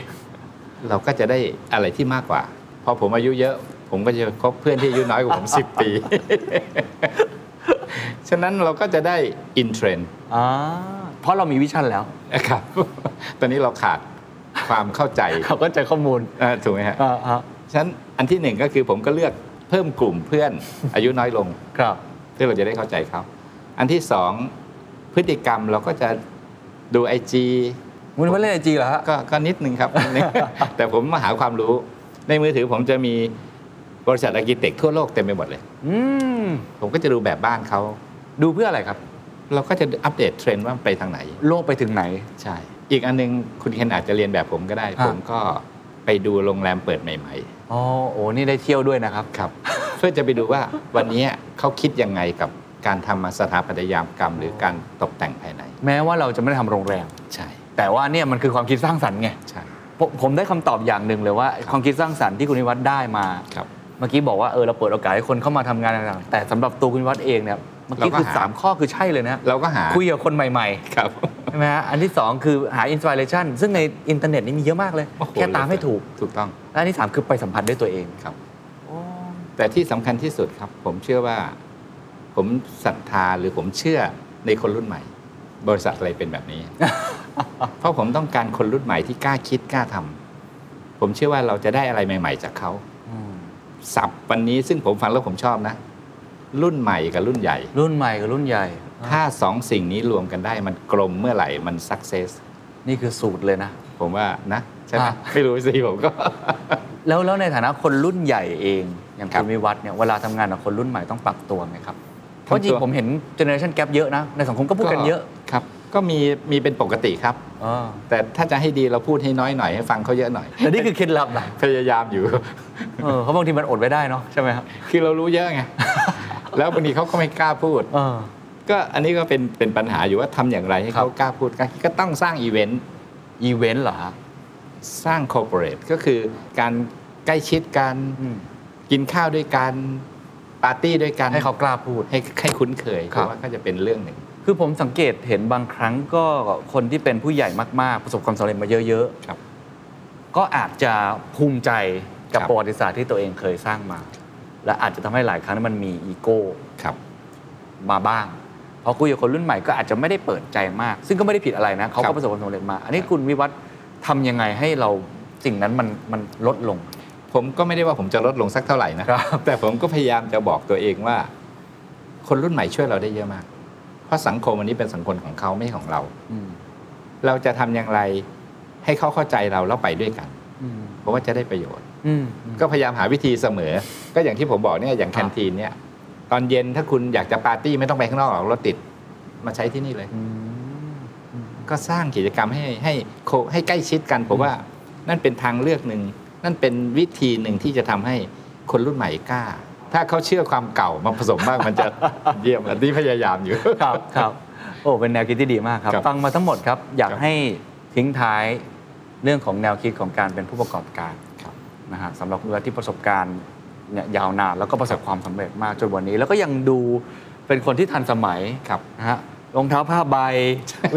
เราก็จะได้อะไรที่มากกว่า พอผมอายุเยอะ ผมก็จะคบเพื่อนที่อายุน้อยกว่าผม 10 ปี ฉะนั้นเราก็จะได้ in trend อ่า เพราะเรามี vision แล้ว นะครับ ตอนนี้เราขาดความเข้าใจ เขาก็จะข้อมูลเอ่อถูกไหมฮะ อ่าฮะ ฉะนั้นอันที่หนึ่งก็คือผมก็เลือกเพิ่มกลุ่มเพื่อนอายุน้อยลงครับเพื่อเราจะได้เข้าใจเขาอันที่สองพฤติกรรมเราก็จะดู IG คุณวิวัฒน์เล่น IG เหรอฮะก็ก็นิดนึงครับนิดนึงแต่ผมมาหาความรู้ ในมือถือผมจะมีบริษัท architect ทั่วโลกเต็มไปหมดเลย อืมผมก็จะดูแบบบ้านเขา ดูเพื่ออะไรครับ เราก็จะอัปเดตเทรนด์ว่ามันไปทางไหน โลกไปถึงไหน ใช่ อีกอันนึงคุณเคนอาจจะเรียนแบบผมก็ได้ฮะผมก็ไปดูโรงแรมเปิดใหม่ อ๋อโอ้นี่ได้เที่ยวด้วยนะครับๆครับ เพื่อจะไปดูว่าวันนี้เขาคิดยังไงกับการทำมาสถาปัตยกรรม หรือการตกแต่งภายใน แม้ว่าเราจะไม่ได้ทำโรงแรมใช่ แต่ว่าเนี่ยมันคือความคิดสร้างสรรค์ไงใช่ผมผมได้คำตอบอย่างหนึ่งเลยว่า ความคิดสร้างสรรค์ที่คุณวิวัฒน์ได้มาครับเมื่อกี้บอกว่าเออเราเปิดโอกาสให้คนเข้ามาทำงานต่างๆแต่สำหรับตัวคุณวิวัฒน์เองเนี่ยเมื่อกี้เราก็คือหาสามข้อคือใช่เลยนะเราก็หาคุยกับคนใหม่ครับๆ ใช่ไหมฮะอันที่สองคือหา inspiration ซึ่งในอินเทอร์เน็ตนี่มีเยอะมากเลย โอ้โหแค่ตามให้ถูกถูกต้อง และอันที่สามคือไปสัมผัสด้วยตัวเองครับ แต่ที่สำคัญที่สุดครับ ผมเชื่อว่า ผมศรัทธาหรือผมเชื่อในคนรุ่นใหม่ บริษัทอะไรเป็นแบบนี้ เพราะผมต้องการคนรุ่นใหม่ที่กล้าคิดกล้าทำผมเชื่อว่าเราจะได้อะไรใหม่ ๆ จากเขาสับวันนี้ซึ่งผมฟังแล้วผมชอบนะ รุ่นใหม่กับรุ่นใหญ่ รุ่นใหม่กับรุ่นใหญ่ ถ้าสองสิ่งนี้รวมกันได้มันกลมเมื่อไหร่มัน success นี่คือสูตรเลยนะ ผมว่านะ ใช่ไหมอะไม่รู้สิผมก็ แล้วแล้วในฐานะคนรุ่นใหญ่เอง อย่างคุณวิวัฒน์ครับเนี่ยเวลาทำงานกับคนรุ่นใหม่ต้องปรับตัวไหมครับ ปรับราะจริงวผมเห็น generation gap เยอะนะ ในสังคมก็พูดกันเยอะครับก็มีมีเป็นปกติครับอ่าแต่ถ้าจะให้ดีเราพูดให้น้อยหน่อยให้ฟังเขาเยอะหน่อยแต่นี่คือเคล็ดลับนะพยายามอยู่เออเพราะบางทีมันอดไม่ได้เนาะใช่ไหมครับคือเรารู้เยอะไงแล้วบางทีเขาก็ไม่กล้าพูดเออ ก็อันนี้ก็เป็นเป็นปัญหาอยู่ว่าทำอย่างไรให้เขาครับกล้าพูดกล้าก็ต้องสร้าง event event เหรอฮะสร้าง corporate ก็คือการใกล้ชิดกันอืมกินข้าวด้วยกันปาร์ตี้ด้วยกันให้เขากล้าพูดให้ให้คุ้นเคยครับเพราะว่าก็จะเป็นเรื่องหนึ่งคือผมสังเกตเห็นบางครั้งก็คนที่เป็นผู้ใหญ่มาก ๆ ประสบความสำเร็จมาเยอะครับๆก็อาจจะภูมิใจกับครับประวัติศาสตร์ที่ตัวเองเคยสร้างมา และอาจจะทำให้หลายครั้งมันมีอีโก้ครับมาบ้าง พอคุยกับคนรุ่นใหม่ก็อาจจะไม่ได้เปิดใจมาก ซึ่งก็ไม่ได้ผิดอะไรนะเขาครัก็บประสบความสำเร็จมา อันนี้คุณวิวัฒน์ทำยังไงให้เราสิ่งนั้นมันมันลดลง ผมก็ไม่ได้ว่าผมจะลดลงสักเท่าไหร่นะครับแต่ผมก็พยายามจะบอกตัวเองว่า คนรุ่นใหม่ช่วยเราได้เยอะมาก เพราะสังคมวันนี้เป็นสังคมของเขาไม่ใช่ของเราอืมเราจะทำอย่างไรให้เขาเข้าใจเราแล้วไปด้วยกันอืมเพราะว่าจะได้ประโยชน์อืมก็พยายามหาวิธีเสมอ ก็อย่างที่ผมบอกเนี่ยอย่างครัแคบนทีนเนี่ย ตอนเย็นถ้าคุณอยากจะปาร์ตี้ไม่ต้องไปข้างนอกหรอกรถติดมาใช้ที่นี่เลยอืมก็สร้างกิจกรรมให้ให้โคให้ใกล้ชิดกันผมว่านั่นเป็นทางเลือกหนึ่ง นั่นเป็นวิธีหนึ่งที่จะทำให้คนรุ่นใหม่กล้า ถ้าเขาเชื่อความเก่ามาผสมบ้างมันจะเยี่ยมอันนี้พยายามอยู่ครับครับโอ้เป็นแนวคิดที่ดีมากครับครับฟังมาทั้งหมดครับ อยากครับให้ทิ้งท้ายเรื่องของแนวคิดของการเป็นผู้ประกอบการครับนะฮะสำหรับคุณวิวัฒน์ที่ประสบการณ์ เนี่ยยาวนานแล้วก็ประสบความสำเร็จมากจนวันนี้ แล้วก็ยังดูเป็นคนที่ทันสมัยครับนะฮะรองเท้าผ้าใบ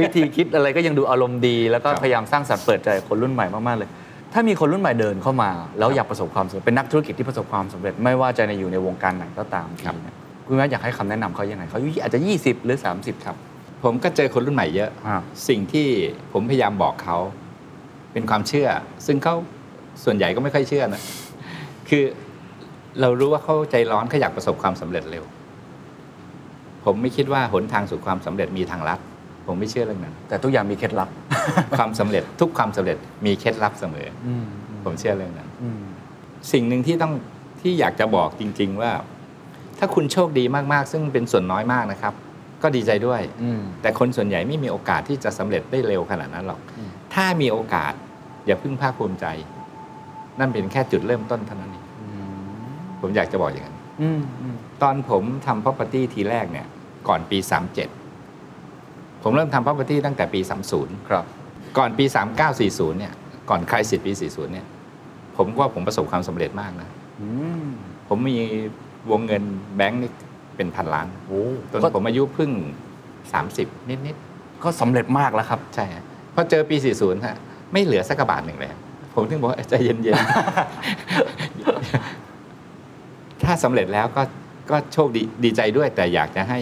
วิธีคิดอะไรก็ยังดูอารมณ์ดี แล้วก็ครับพยายามสร้างสรรค์เปิดใจคนรุ่นใหม่มาก ๆ เลย ถ้ามีคนรุ่นใหม่เดินเข้ามา แล้วอยากประสบความสำเร็จเป็นนักธุรกิจที่ประสบความสำเร็จไม่ว่าจะในอยู่ในวงการไหนก็ตามทีเนี่ยคุณแม่อยากให้คำแนะนำเขายังไงเขาอายุอาจจะ 20 หรือ 30 ครับ ผมก็เจอคนรุ่นใหม่เยอะอ่าสิ่งที่ผมพยายามบอกเขา เป็นความเชื่อ ซึ่งเขาส่วนใหญ่ก็ไม่ค่อยเชื่อนะคือ เรารู้ว่าเขาใจร้อนเขาอยากประสบความสำเร็จเร็ว ผมไม่คิดว่าหนทางสู่ความสำเร็จมีทางลัด ผมไม่เชื่อเรื่องนั้น แต่ทุกอย่างมีเคล็ดลับ ความสำเร็จทุกความสำเร็จมีเคล็ดลับเสมออืมผมเชื่อเรื่องนั้นอืมสิ่งหนึ่งที่ต้องที่อยากจะบอกจริง ๆ ว่า ถ้าคุณโชคดีมากๆ ซึ่งเป็นส่วนน้อยมากนะครับ ก็ดีใจด้วยอืมแต่คนส่วนใหญ่ไม่มีโอกาสที่จะสำเร็จได้เร็วขนาดนั้นหรอกอืมถ้ามีโอกาสอย่าเพึ่งภาคภูมิใจ นั่นเป็นแค่จุดเริ่มต้นเท่านั้นเองอืม ผมอยากจะบอกอย่างนั้นอืมอืมตอนผมทำ property ทีแรกเนี่ย ก่อนปี 37 ผมเริ่มทำ property ตั้งแต่ปี 30 ครับ ก่อนปี 3940 เนี่ย ก่อนคลายสิทธิ์ปี 40 เนี่ย ผมว่าผมประสบความสำเร็จมากนะอืมผมมีวงเงินแบงค์นี่เป็นพันล้านโอ้ตอนก็ผมอายุเพิ่ง 30 นิดก็สำเร็จมากแล้วครับๆใช่ฮะพอเจอปี 40 ฮะ ไม่เหลือสักกระบาทหนึ่งเลย ผมถึงบอกว่าใจเย็นๆ ถ้าสำเร็จแล้วก็ก็โชคดีดีใจด้วย แต่อยากจะให้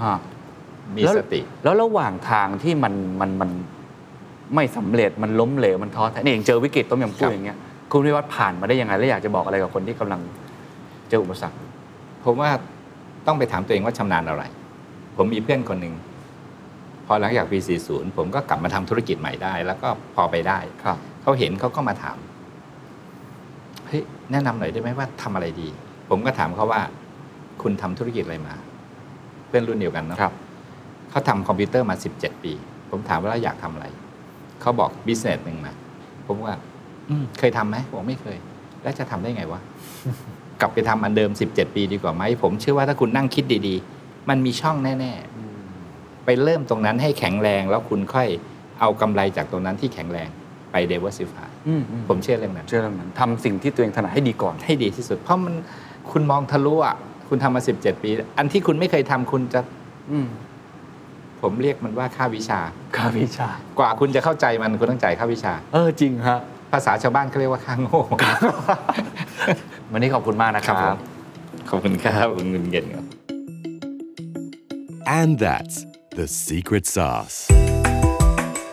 อ่ามีแล้วสติ แล้วระหว่างทางที่มันมันมันไม่สำเร็จมันล้มเหลวมันท้อแท้นี่เองเจอวิกฤตต้มยำกุ้ครังบอย่างเงี้ยคุณวิวัฒน์ผ่านมาได้ยังไงและอยากจะบอกอะไรกับคนที่กำลังเจออุปสรรคผมว่าต้องไปถามตัวเองว่าชำนาญอะไร ผมมีเพื่อนคนหนึ่งพอหลังจากปี40ผมก็กลับมาทำธุรกิจใหม่ได้ แล้วก็พอไปได้ครับเขาเห็นเขาก็มาถามเฮ้ย แนะนำหน่อยได้ไหมว่าทำอะไรดี ผมก็ถามเขาว่า คุณทำธุรกิจอะไรมา เพื่อนรุ่นเดียวกันเนาะครับเขาทำคอมพิวเตอร์มา 17 ปี ผมถามว่าเราอยากทำอะไร เขาบอก business หนึ่งมา ผมว่าอืมเคยทำไหมบอกไม่เคย แล้วจะทำได้ไงวะ กลับไปทำอันเดิม 17 ปีดีกว่าไหม ผมเชื่อว่าถ้าคุณนั่งคิดดีๆ มันมีช่องแน่ๆ ไปเริ่มตรงนั้นให้แข็งแรงแล้วคุณค่อยเอากำไรจากตรงนั้นที่แข็งแรง ไป diversify อืมอืมผมเชื่อเรื่องนั้นเชื่อเรื่องนั้นทำสิ่งที่ตัวเองถนัดให้ดีก่อน ให้ดีที่สุด เพราะมันคุณมองทะลุอะคุณทำมา 17 ปี อันที่คุณไม่เคยทำคุณจะอืมผมเรียกมันว่าค่าวิชา ค่าวิชา กว่าคุณจะเข้าใจมันคุณต้องจ่ายค่าวิชา เออจริงฮะภาษาชาวบ้านเขาเรียกว่าค่าโง่วันนี้ขอบคุณมากนะคครับผมขอบคุณครับคุณเงินเย็นครับ And that's the secret sauce.